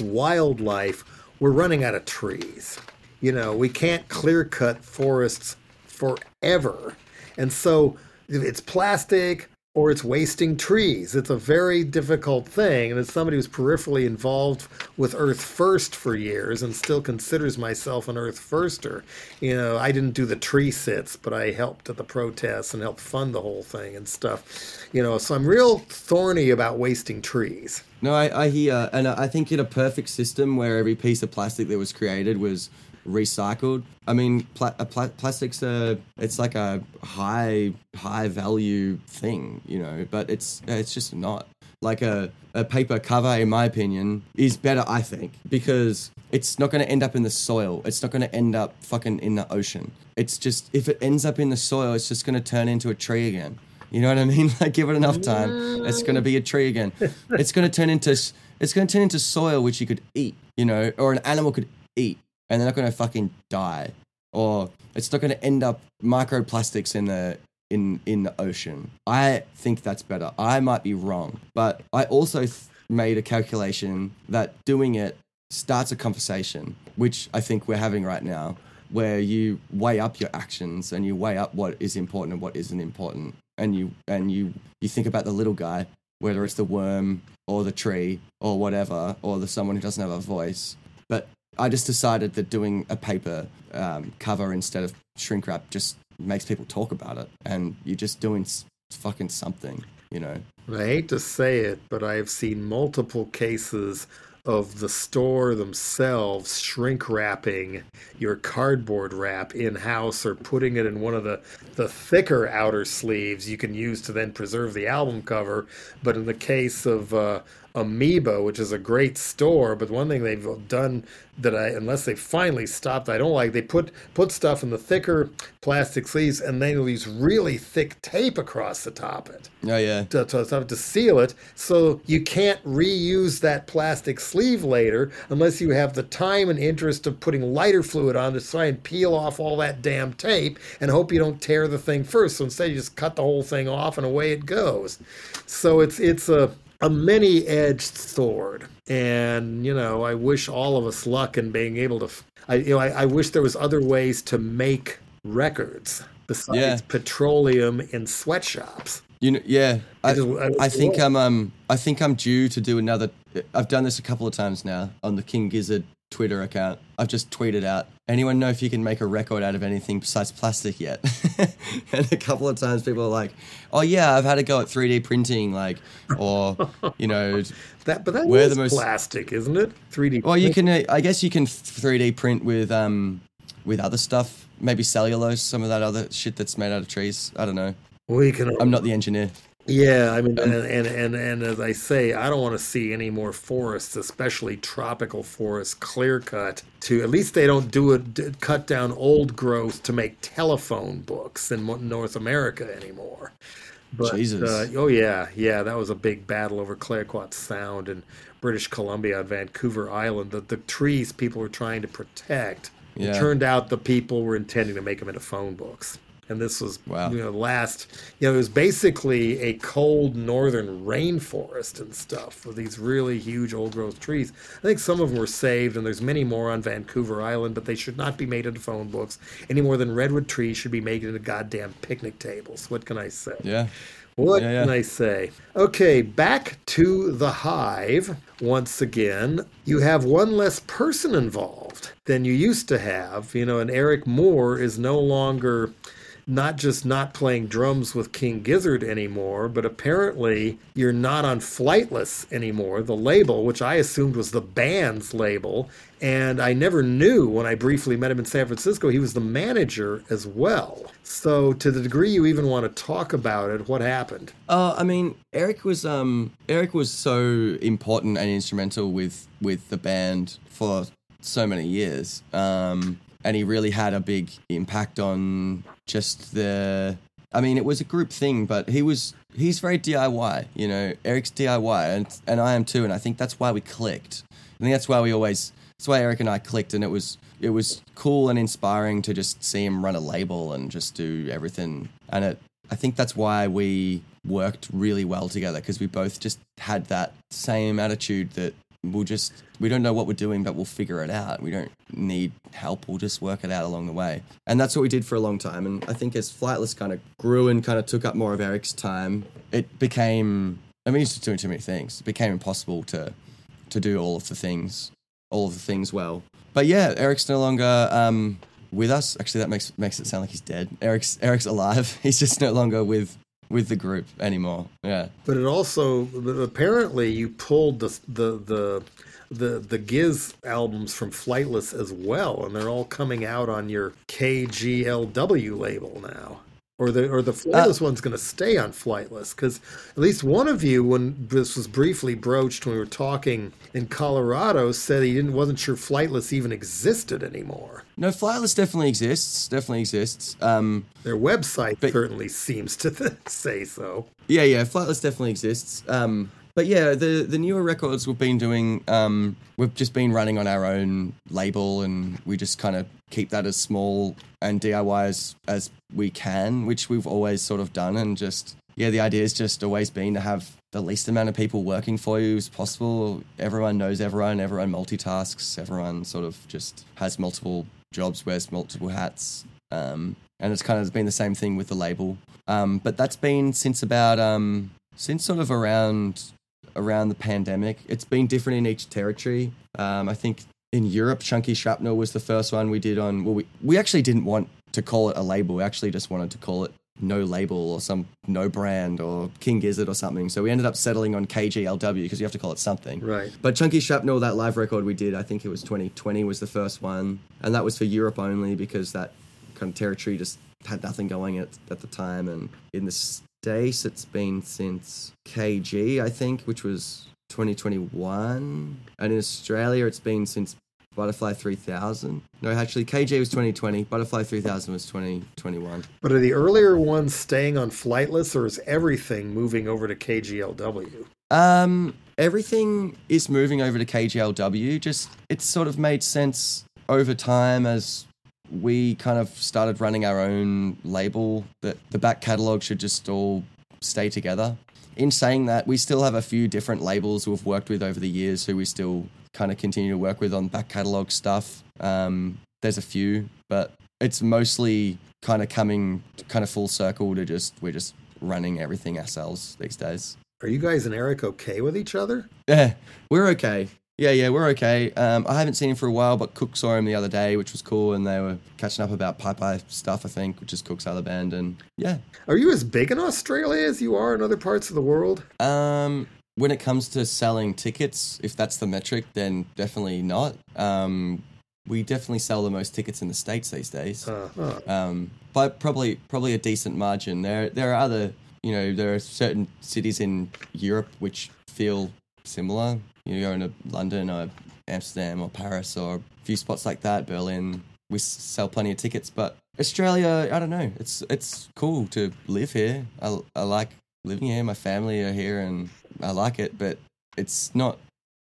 wildlife, we're running out of trees. You know, we can't clear cut forests forever. And so it's plastic, or it's wasting trees. It's a very difficult thing. And as somebody who's peripherally involved with Earth First for years and still considers myself an Earth Firster, you know, I didn't do the tree sits, but I helped at the protests and helped fund the whole thing and stuff. You know, so I'm real thorny about wasting trees. No, I, I hear, and I think in a perfect system where every piece of plastic that was created was recycled. I mean, pla- pla- plastics are it's like a high high value thing, you know, but it's it's just not. Like a, a paper cover in my opinion is better i think because it's not going to end up in the soil. It's not going to end up fucking in the ocean. It's just if it ends up in the soil it's just going to turn into a tree again. You know what i mean? Like give it enough time it's going to be a tree again. It's going to turn into it's going to turn into soil which you could eat you know or an animal could eat and they're not going to fucking die, or it's not going to end up microplastics in the in in the ocean. I think that's better. I might be wrong, but I also th- made a calculation that doing it starts a conversation, which I think we're having right now, where you weigh up your actions and you weigh up what is important and what isn't important, and you and you you think about the little guy, whether it's the worm or the tree or whatever, or the someone who doesn't have a voice. But I just decided that doing a paper um, cover instead of shrink wrap just makes people talk about it, and you're just doing fucking something, you know. I hate to say it, but I've seen multiple cases of the store themselves shrink wrapping your cardboard wrap in house or putting it in one of the, the thicker outer sleeves you can use to then preserve the album cover. But in the case of uh, Amoeba, which is a great store, but one thing they've done that I, unless they finally stopped, I don't like. They put put stuff in the thicker plastic sleeves, and then they use really thick tape across the top of it. Oh yeah, to, to, to seal it, so you can't reuse that plastic sleeve later unless you have the time and interest of putting lighter fluid on to try and peel off all that damn tape and hope you don't tear the thing first. So instead, you just cut the whole thing off, and away it goes. So it's it's a a many edged sword. And, you know, I wish all of us luck in being able to. I, you know, I, I wish there was other ways to make records besides yeah. petroleum in sweatshops. You know, yeah, I, I, I think I'm um I think I'm due to do another. I've done this a couple of times now on the King Gizzard Twitter account. I've just tweeted out, anyone know if you can make a record out of anything besides plastic yet? and a couple of times people are like, oh yeah, I've had a go at 3D printing, like, or, you know, that, but that is the most plastic, isn't it? 3D. Well, you can, uh, I guess you can 3D print with, um, with other stuff, maybe cellulose, some of that other shit that's made out of trees. I don't know. We can. I'm not the engineer. Yeah, I mean, and, and and and as I say, I don't want to see any more forests, especially tropical forests, clear cut. To at least they don't do it, cut down old growth to make telephone books in North America anymore. But Jesus. Uh, oh yeah, yeah, that was a big battle over Clayoquot Sound in British Columbia on Vancouver Island. The the trees people were trying to protect. Yeah. It turned out the people were intending to make them into phone books and this was Wow. you know last you know it was basically a cold northern rainforest and stuff with these really huge old growth trees i think some of them were saved and there's many more on vancouver island but they should not be made into phone books any more than redwood trees should be made into goddamn picnic tables what can i say Yeah. what Yeah, yeah. can I say? Okay, back to the hive once again. You have one less person involved than you used to have. You know, and Eric Moore is no longer not just not playing drums with King Gizzard anymore, but apparently you're not on Flightless anymore, the label, which I assumed was the band's label. And I never knew when I briefly met him in San Francisco, he was the manager as well. So, to the degree you even want to talk about it, what happened? Uh, I mean, Eric was um, Eric was so important and instrumental with with the band for so many years, um, and he really had a big impact on just the. I mean, it was a group thing, but he was he's very DIY. You know, Eric's DIY, and and I am too, and I think that's why we clicked. I think that's why we always. That's why Eric and I clicked, and it was it was cool and inspiring to just see him run a label and just do everything. And it, I think that's why we worked really well together because we both just had that same attitude that we'll just we don't know what we're doing, but we'll figure it out. We don't need help. We'll just work it out along the way. And that's what we did for a long time. And I think as Flightless kind of grew and kind of took up more of Eric's time, it became. I mean, he's doing too many things. It became impossible to to do all of the things, all of the things well. But yeah, Eric's no longer um, with us. Actually, that makes makes it sound like he's dead. Eric's Eric's alive. He's just no longer with with the group anymore. Yeah. But it also apparently you pulled the the the the the Giz albums from Flightless as well, and they're all coming out on your KGLW label now. Or the or the uh, Flightless one's going to stay on Flightless because at least one of you, when this was briefly broached when we were talking in Colorado, said he didn't wasn't sure Flightless even existed anymore. No, Flightless definitely exists. Definitely exists. Um, Their website But- certainly seems to say so. yeah, yeah, Flightless definitely exists. Um, but yeah, the the newer records we've been doing, um, we've just been running on our own label, and we just kind of keep that as small and DIY as as we can, which we've always sort of done, and just yeah, the idea has just always been to have the least amount of people working for you as possible. Everyone knows everyone, everyone multitasks, everyone sort of just has multiple jobs, wears multiple hats. Um, and it's kind of been the same thing with the label. Um, but that's been since about um, since sort of around around the pandemic. It's been different in each territory. Um, I think in Europe, Chunky Shrapnel was the first one we did on. Well, we we actually didn't want to call it a label. We actually just wanted to call it no label or some no brand or King Gizzard or something. So we ended up settling on KGLW because you have to call it something. Right. But Chunky Shrapnel, that live record we did, I think it was 2020 was the first one, and that was for Europe only because that kind of territory just had nothing going at at the time. And in the States, it's been since KG, I think, which was 2021, and in Australia, it's been since Butterfly 3000. No, actually, KG was 2020. Butterfly 3000 was 2021. But are the earlier ones staying on Flightless, or is everything moving over to KGLW? Um, everything is moving over to KGLW. Just it's sort of made sense over time as we kind of started running our own label that the back catalog should just all stay together. In saying that, we still have a few different labels we've worked with over the years who we still kind of continue to work with on back catalog stuff. Um, there's a few, but it's mostly kind of coming kind of full circle to just we're just running everything ourselves these days. Are you guys and Eric okay with each other? Yeah, we're okay. Yeah, yeah, we're okay. Um, I haven't seen him for a while, but Cook saw him the other day, which was cool, and they were catching up about Pipe-Eye stuff, I think, which is Cook's other band, and yeah. Are you as big in Australia as you are in other parts of the world? Um, when it comes to selling tickets, if that's the metric, then definitely not. Um, we definitely sell the most tickets in the states these days. Uh-huh. Um, but probably probably a decent margin. There there are other you know there are certain cities in Europe which feel similar. You go into London or Amsterdam or Paris or a few spots like that, Berlin. We sell plenty of tickets, but Australia, I don't know. It's it's cool to live here. I, I like living here. My family are here, and I like it. But it's not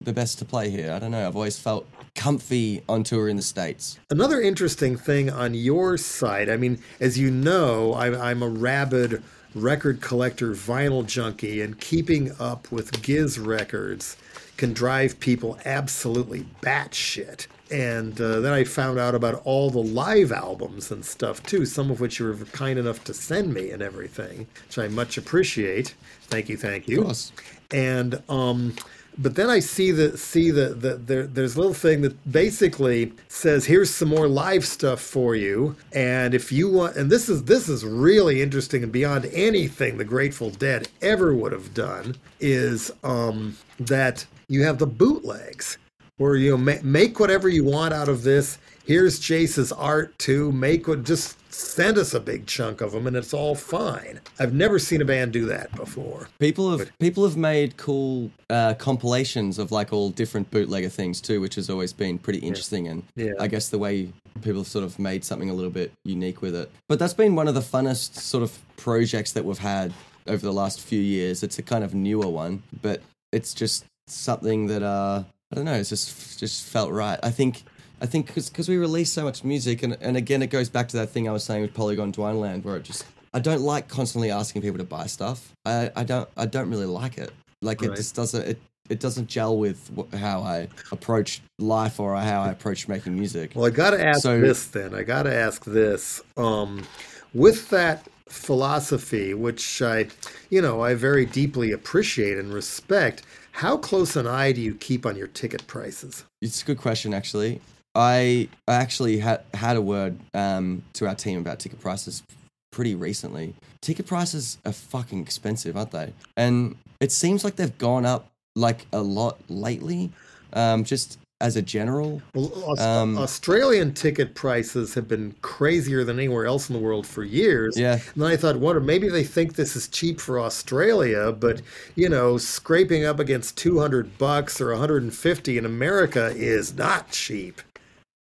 the best to play here. I don't know. I've always felt comfy on tour in the states. Another interesting thing on your side, I mean, as you know, I'm, I'm a rabid record collector, vinyl junkie, and keeping up with Giz records can drive people absolutely batshit. And uh, then I found out about all the live albums and stuff too, some of which you were kind enough to send me and everything, which I much appreciate. Thank you, thank you. Of course. And um, but then I see the see the, the there, there's a little thing that basically says here's some more live stuff for you, and if you want, and this is this is really interesting and beyond anything the Grateful Dead ever would have done is um, that you have the bootlegs where you know ma- make whatever you want out of this. Here's Jace's art too. Make what just send us a big chunk of them, and it's all fine. I've never seen a band do that before. People have people have made cool uh, compilations of like all different bootlegger things too, which has always been pretty interesting. And Yeah. I guess the way people have sort of made something a little bit unique with it. But that's been one of the funnest sort of projects that we've had over the last few years. It's a kind of newer one, but it's just something that uh, I don't know. It's just just felt right. I think. I think because we release so much music, and, and again, it goes back to that thing I was saying with Polygondwanaland, where it just I don't like constantly asking people to buy stuff. I, I don't I don't really like it. Like it just doesn't it it doesn't gel with how I approach life or how I approach making music. Well, I got to ask So- this then. I got to ask this. Um, with that philosophy, which I, you know, I very deeply appreciate and respect, how close an eye do you keep on your ticket prices? It's a good question, actually. I actually had had a word um, to our team about ticket prices pretty recently. Ticket prices are fucking expensive, aren't they? And it seems like they've gone up like a lot lately. Um, just as a general, Well, Um, Australian ticket prices have been crazier than anywhere else in the world for years. Yeah. And then I thought, wonder maybe they think this is cheap for Australia, but you know, scraping up against 200 bucks or 150 in America is not cheap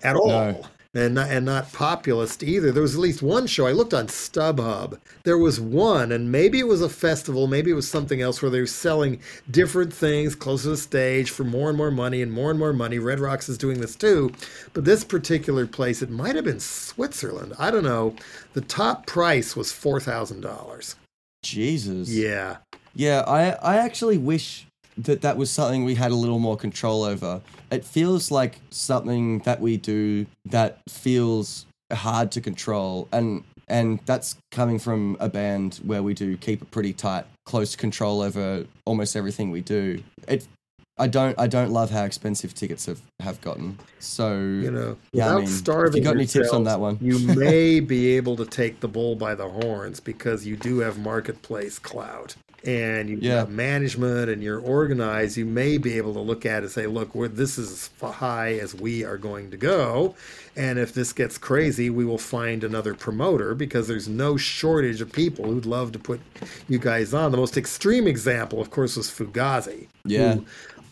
at all. No. And not, and not populist either. There was at least one show I looked on StubHub. There was one, and maybe it was a festival, maybe it was something else where they were selling different things close to the stage for more and more money and more and more money. Red Rocks is doing this too, but this particular place, it might have been Switzerland. I don't know. The top price was four thousand dollars. Jesus. Yeah, Yeah, I I actually wish that that was something we had a little more control over. It feels like something that we do that feels hard to control and and that's coming from a band where we do keep a pretty tight close control over almost everything we do. It I don't I don't love how expensive tickets have, have gotten. So you know, Yeah, I without mean, if you starving got any tips on that one? you may be able to take the bull by the horns because you do have marketplace clout and you Yeah. have management and you're organized. You may be able to look at it and say, "Look, we're, this is as high as we are going to go." And if this gets crazy, we will find another promoter because there's no shortage of people who'd love to put you guys on. The most extreme example, of course, was Fugazi. Yeah. who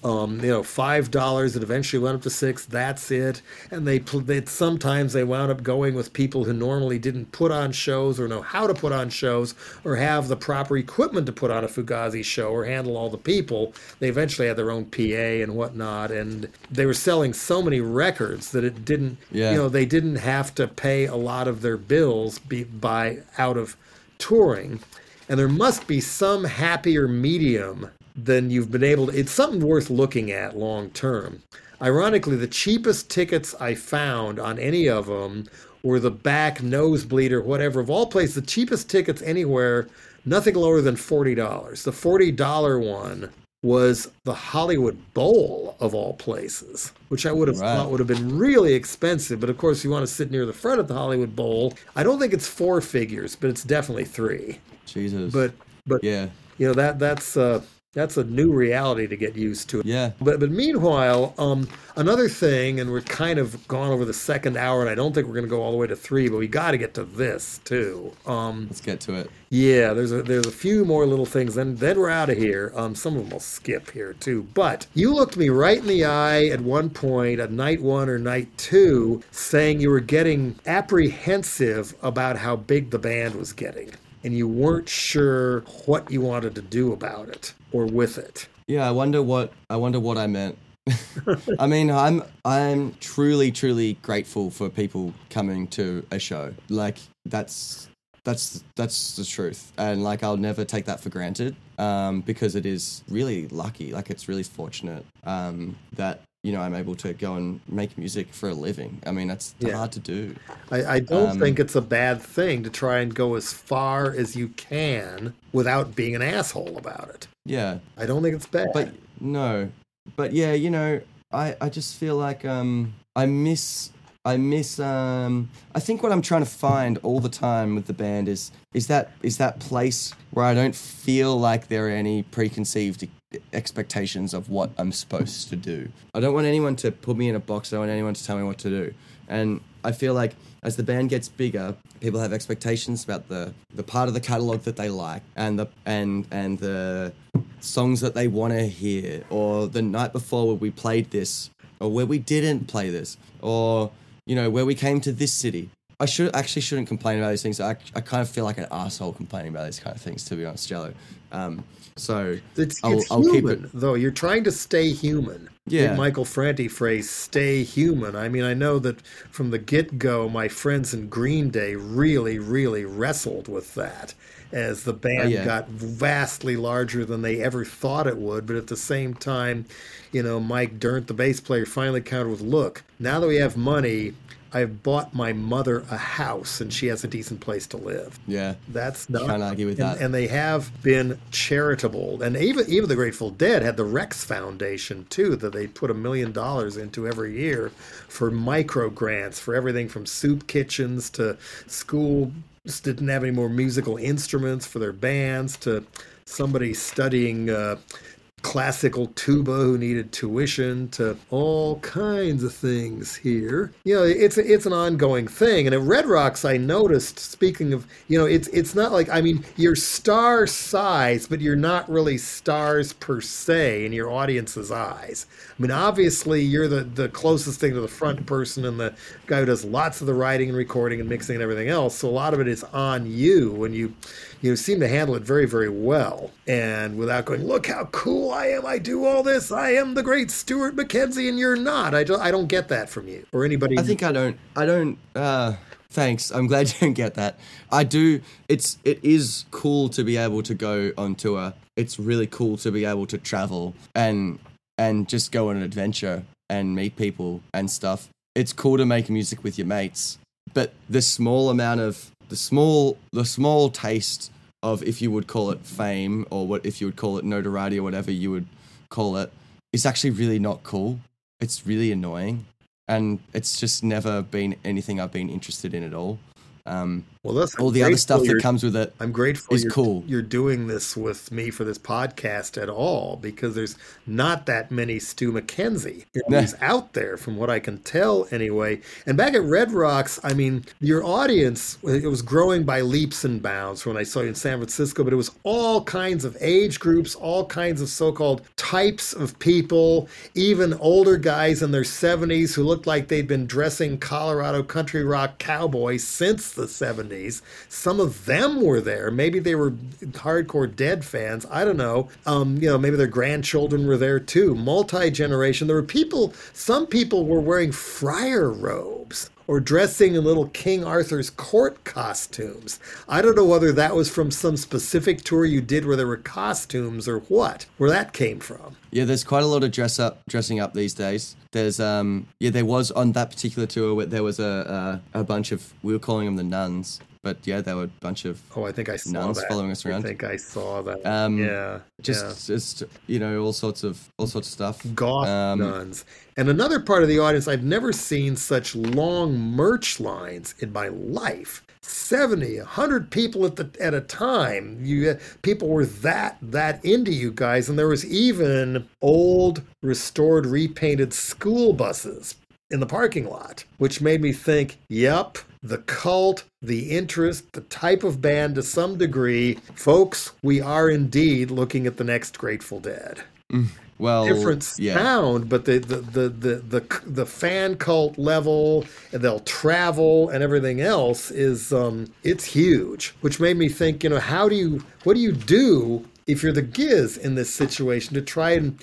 um, you know, five dollars. It eventually went up to six. That's it. And they, they sometimes they wound up going with people who normally didn't put on shows or know how to put on shows or have the proper equipment to put on a Fugazi show or handle all the people. They eventually had their own PA and whatnot, and they were selling so many records that it didn't. Yeah. You know, they didn't have to pay a lot of their bills be, by out of touring. And there must be some happier medium than you've been able to. It's something worth looking at long term. Ironically, the cheapest tickets I found on any of them were the back nosebleed or whatever. Of all places, the cheapest tickets anywhere, nothing lower than $40. The $40 one was the Hollywood Bowl of all places, which I would have Right. thought would have been really expensive. But of course, you want to sit near the front of the Hollywood Bowl. I don't think it's four figures, but it's definitely three. Jesus. But but yeah. you know that that's uh, That's a new reality to get used to. Yeah. But but meanwhile, um, another thing, and we're kind of gone over the second hour, and I don't think we're going to go all the way to three, but we got to get to this too. Um, Let's get to it. yeah, there's a there's a few more little things, then then we're out of here. Um, some of them will skip here too. But you looked me right in the eye at one point at night one or night two, saying you were getting apprehensive about how big the band was getting, and you weren't sure what you wanted to do about it or with it. Yeah, I wonder what I wonder what I meant. I mean, I'm I'm truly truly grateful for people coming to a show. Like that's that's that's the truth, and like I'll never take that for granted um, because it is really lucky. Like it's really fortunate um, that you know I'm able to go and make music for a living. I mean, that's Yeah. hard to do. I, I don't Um, think it's a bad thing to try and go as far as you can without being an asshole about it. Yeah, I don't think it's bad. but no. But yeah you know i i just feel like um i miss i miss um i think what i'm trying to find all the time with the band is is that is that place where i don't feel like there are any preconceived expectations of what i'm supposed to do. I don't want anyone to put me in a box. I don't want anyone to tell me what to do. And i feel like as the band gets bigger people have expectations about the the part of the catalog that they like and the and and the songs that they want to hear, or the night before where we played this, or where we didn't play this, or you know where we came to this city. I should actually shouldn't complain about these things. I, I kind of feel like an asshole complaining about these kind of things, to be honest, Jello. Um, so It's, I'll, it's I'll keep human, it. though. You're trying to stay human. Yeah. The Michael Franti phrase, stay human. I mean, I know that from the get go, my friends in Green Day really, really wrestled with that as the band Oh, yeah. got vastly larger than they ever thought it would. But at the same time, you know, Mike Dirnt, the bass player, finally countered with, look, now that we have money, I've bought my mother a house and she has a decent place to live. Yeah, That's not Can't argue with and, that. And they have been charitable, and even even the Grateful Dead had the Rex Foundation too, that they put a million dollars into every year for micro grants for everything from soup kitchens to school didn't have any more musical instruments for their bands to somebody studying. Uh, classical tuba who needed tuition to all kinds of things here. You know, it's it's an ongoing thing. And at Red Rocks, I noticed. Speaking of, you know, it's it's not like I mean, you're star size, but you're not really stars per se in your audience's eyes. I mean, obviously, you're the the closest thing to the front person and the guy who does lots of the writing and recording and mixing and everything else. So a lot of it is on you, when you you seem to handle it very, very well. And without going, look how cool I am. I do all this. I am the great Stuart Mackenzie, and you're not. I I don't get that from you or anybody. I think I don't. I don't. Uh, thanks. I'm glad you don't get that. I do. It's. It is cool to be able to go on tour. It's really cool to be able to travel and and just go on an adventure and meet people and stuff. It's cool to make music with your mates, but the small amount of the small the small taste of if you would call it fame or what if you would call it notoriety or whatever you would call it, is actually really not cool. It's really annoying and it's just never been anything I've been interested in at all. Um, well, listen, all the other stuff that comes with it I'm grateful is you're, cool. you're doing this with me for this podcast at all because there's not that many Stu Mackenzie interviews out there from what I can tell anyway. And back at Red Rocks, I mean, your audience, it was growing by leaps and bounds when I saw you in San Francisco, but it was all kinds of age groups, all kinds of so-called types of people, even older guys in their 70s who looked like they'd been dressing Colorado country rock cowboys since the 70s. Some of them were there. Maybe they were hardcore Dead fans. I don't know. Um, you know, maybe their grandchildren were there too. Multi generation. There were people. Some people were wearing friar robes or dressing in little King Arthur's court costumes. I don't know whether that was from some specific tour you did where there were costumes or what, where that came from. Yeah, there's quite a lot of dress up, dressing up these days. There's um, yeah, there was on that particular tour where there was a a, a bunch of we were calling them the nuns. But yeah, there were a bunch of Oh, I think I saw Nuns that. following us around. I think I saw that. Um, yeah, just yeah. just you know all sorts of all sorts of stuff. goth Um, nuns. And another part of the audience, I've never seen such long merch lines in my life. 70, 100 people at the at a time. You people were that that into you guys and there was even old restored repainted school buses in the parking lot, which made me think, yep, the cult, the interest, the type of band to some degree. Folks, we are indeed looking at the next Grateful Dead Well, different yeah, sound, but the the, the the the the fan cult level, and they'll travel and everything else is um it's huge. Which made me think, you know, how do you what do you do if you're the Giz in this situation to try and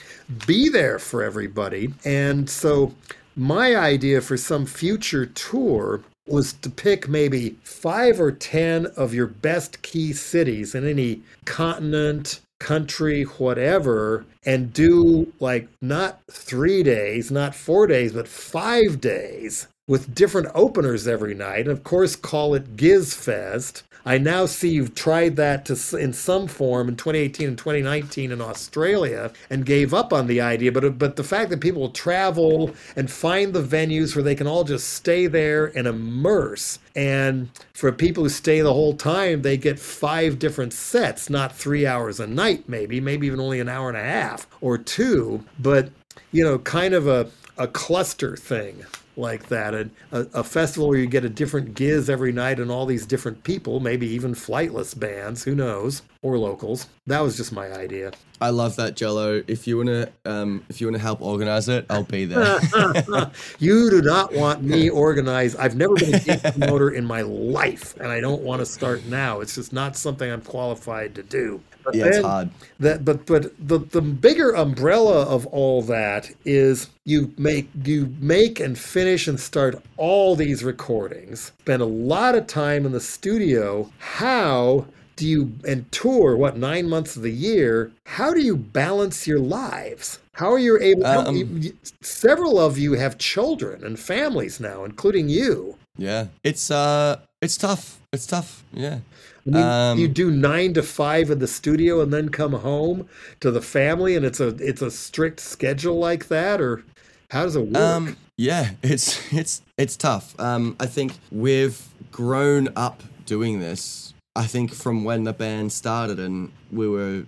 be there for everybody? And so my idea for some future tour was to pick maybe five or ten of your best key cities in any continent, country, whatever, and do like not three days, not four days, but five days with different openers every night. And of course, call it Gizfest. I now see you've tried that to in some form in 2018 and 2019 in Australia and gave up on the idea. But uh, but the fact that people will travel and find the venues where they can all just stay there and immerse, and for people who stay the whole time, they get five different sets, not three hours a night, maybe, maybe even only an hour and a half or two. But you know, kind of a a cluster thing like that, a, a, a festival where you get a different giz every night and all these different people, maybe even flightless bands, who knows, or locals. That was just my idea. I love that Jello. If you wanna um if you wanna help organize it, I'll be there. You do not want me organized. I've never been a gig promoter in my life, and I don't want to start now. It's just not something I'm qualified to do. But yeah, it's hard. that but but the the bigger umbrella of all that is you make you make and finish and start all these recordings spend a lot of time in the studio how do you and tour what nine months of the year how do you balance your lives how are you able Um, you- several of you have children and families now including you Yeah, it's uh, it's tough. It's tough. Yeah. I mean, Um, you do nine to five in the studio and then come home to the family, and it's a it's a strict schedule like that, or how does it work? Um, yeah, it's it's it's tough. Um, I think we've grown up doing this. I think from when the band started and we were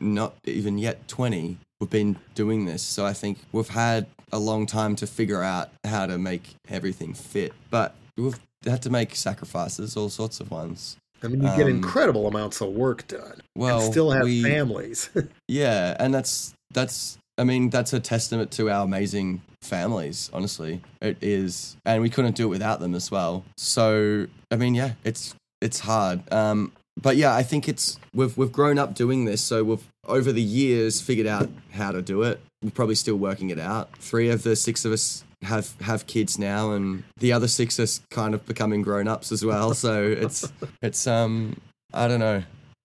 not even yet twenty, we've been doing this. So I think we've had a long time to figure out how to make everything fit. But we've had to make sacrifices, all sorts of ones. I mean, you get um, incredible amounts of work done, Well, and still have we- families. Yeah, and that's that's I mean that's a testament to our amazing families. Honestly, it is, and we couldn't do it without them as well. So I mean, yeah, it's it's hard. Um, but yeah, I think it's we've we've grown up doing this, so we've over the years figured out how to do it. We're probably still working it out. Three of the six of us have have kids now, and the other six are kind of becoming grown ups as well. So it's it's um I don't know.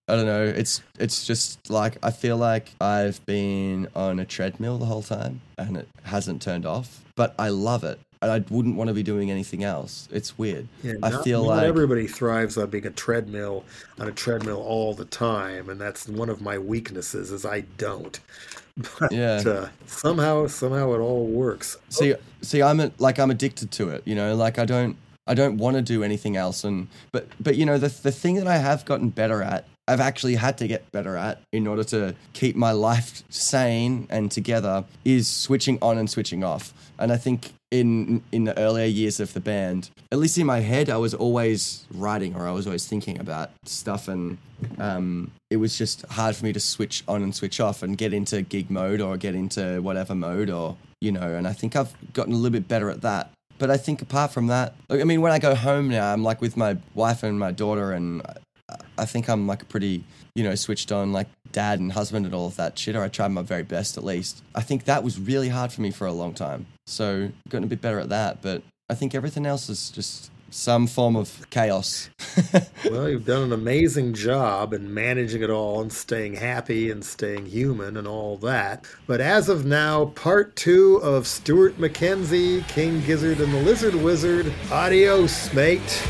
I don't know. It's it's just like I feel like I've been on a treadmill the whole time and it hasn't turned off. But I love it. I wouldn't want to be doing anything else. It's weird. Yeah, I not- feel not like everybody thrives on being a treadmill on a treadmill all the time, and that's one of my weaknesses. Is I don't. But Yeah. uh, somehow, somehow it all works. see see I'm a, like I'm addicted to it, you know, like I don't I don't want to do anything else and but but you know the the thing that I have gotten better at I've actually had to get better at in order to keep my life sane and together is switching on and switching off. And I think in in the earlier years of the band, at least in my head, I was always writing or I was always thinking about stuff, and um, it was just hard for me to switch on and switch off and get into gig mode or get into whatever mode or you know. And I think I've gotten a little bit better at that. But I think apart from that, I mean, when I go home now, I'm like with my wife and my daughter, and I- think I'm like pretty, you know, switched on like dad and husband and all of that shit, or I tried my very best at least. I think that was really hard for me for a long time. So gotten a bit better at that, but I think everything else is just some form of chaos. Well, you've done an amazing job in managing it all and staying happy and staying human and all that. But as of now, part two of Stuart Mackenzie, King Gizzard and the Lizard Wizard. Adios, mate.